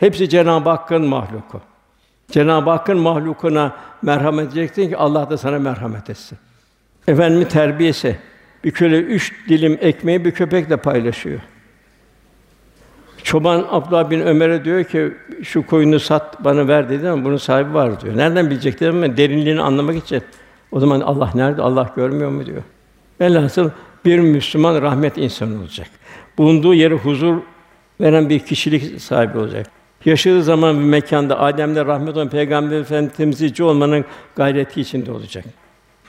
Hepsi Cenab-ı Hakk'ın mahluku. Cenab-ı Hakk'ın mahlukuna merhamet edeceksin ki Allah da sana merhamet etsin. Efendimin terbiyesi. Bir köle üç dilim ekmeği bir köpekle paylaşıyor. Çoban Abdullah bin Ömer'e diyor ki şu koyunu sat bana ver dedi ama bunun sahibi var diyor. Nereden bilecek dedim ama derinliğini anlamak için. O zaman Allah nerede? Allah görmüyor mu diyor. Velhasıl bir Müslüman rahmet insanı olacak. Bulunduğu yere huzur veren bir kişilik sahibi olacak. Yaşadığı zaman bir mekanda Adem'de rahmet olan Peygamber Efendimiz temsilci olmanın gayreti içinde olacak.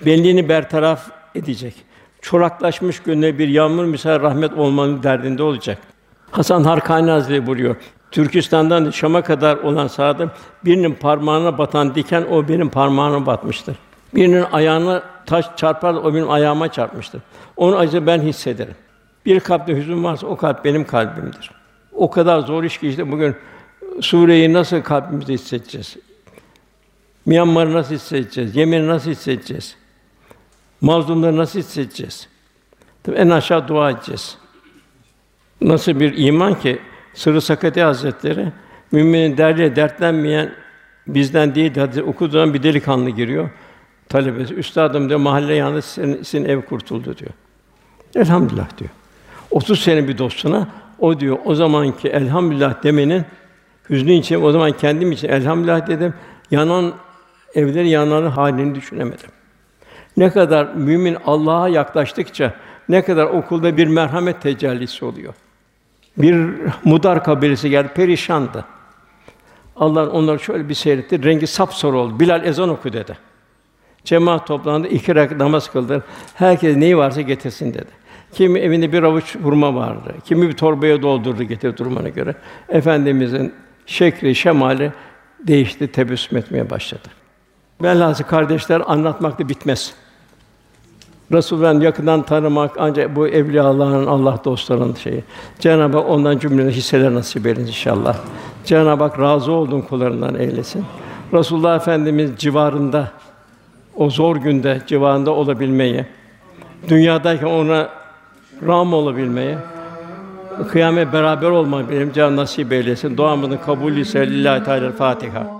Benliğini bertaraf edecek. Çoraklaşmış gönlüne bir yağmur misal rahmet olmanın derdinde olacak. Hasan Harkani Hazretleri buyuruyor. Türkistan'dan Şam'a kadar olan sahada birinin parmağına batan diken o benim parmağıma batmıştır. Birinin ayağına taş çarpar o benim ayağıma çarpmıştır. Onun acısını ben hissederim. Bir kalpte hüzün varsa o kalp benim kalbimdir. O kadar zor iş ki işte bugün Suriye'yi nasıl kalbimizde hissedeceğiz? Myanmar'ı nasıl hissedeceğiz? Yemen'i nasıl hissedeceğiz? Mazlumları nasıl hissedeceğiz? Tabii en aşağı dua edeceğiz. Nasıl bir iman ki Sırrı Sakati Hazretleri müminin derdiyle dertlenmeyen bizden değil hadis okuduğu zaman bir delikanlı giriyor. Talebesi, üstadım diyor mahalle yalnız senin, senin ev kurtuldu diyor. Elhamdülillah diyor. 30 sene bir dostuna o diyor o zamanki elhamdülillah demenin hüznü için o zaman kendim için elhamdülillah dedim. Yanan evleri yananın halini düşünemedim. Ne kadar mümin Allah'a yaklaştıkça ne kadar okulda bir merhamet tecellisi oluyor. Bir Mudar kabilesi geldi, perişandı. Allah onları şöyle bir seyretti, rengi sapsarı oldu. Bilal ezan oku dedi. Cemaat toplandı, iki rekat namaz kıldı. Herkes neyi varsa getirsin dedi. Kimi evinde bir avuç hurma vardı, kimi bir torbaya doldurdu getirdi durumuna göre. Efendimizin şekli, şemali değişti, tebessüm etmeye başladı. Velhâsıl kardeşler anlatmakla bitmez. Resûl'den yakından tanımak ancak bu evliyaların, Allah dostlarının şeyi. Cenab-ı Hak ondan cümlene hisseler nasip eylesin inşallah. Cenab-ı Hak razı olduğun kullarından eylesin. Resulullah Efendimiz civarında o zor günde civarında olabilmeyi, dünyadayken ona ram olabilmeyi, kıyamet beraber olmayı benim can nasip eylesin. Duamızın kabulü ise lillahi teala Fatiha.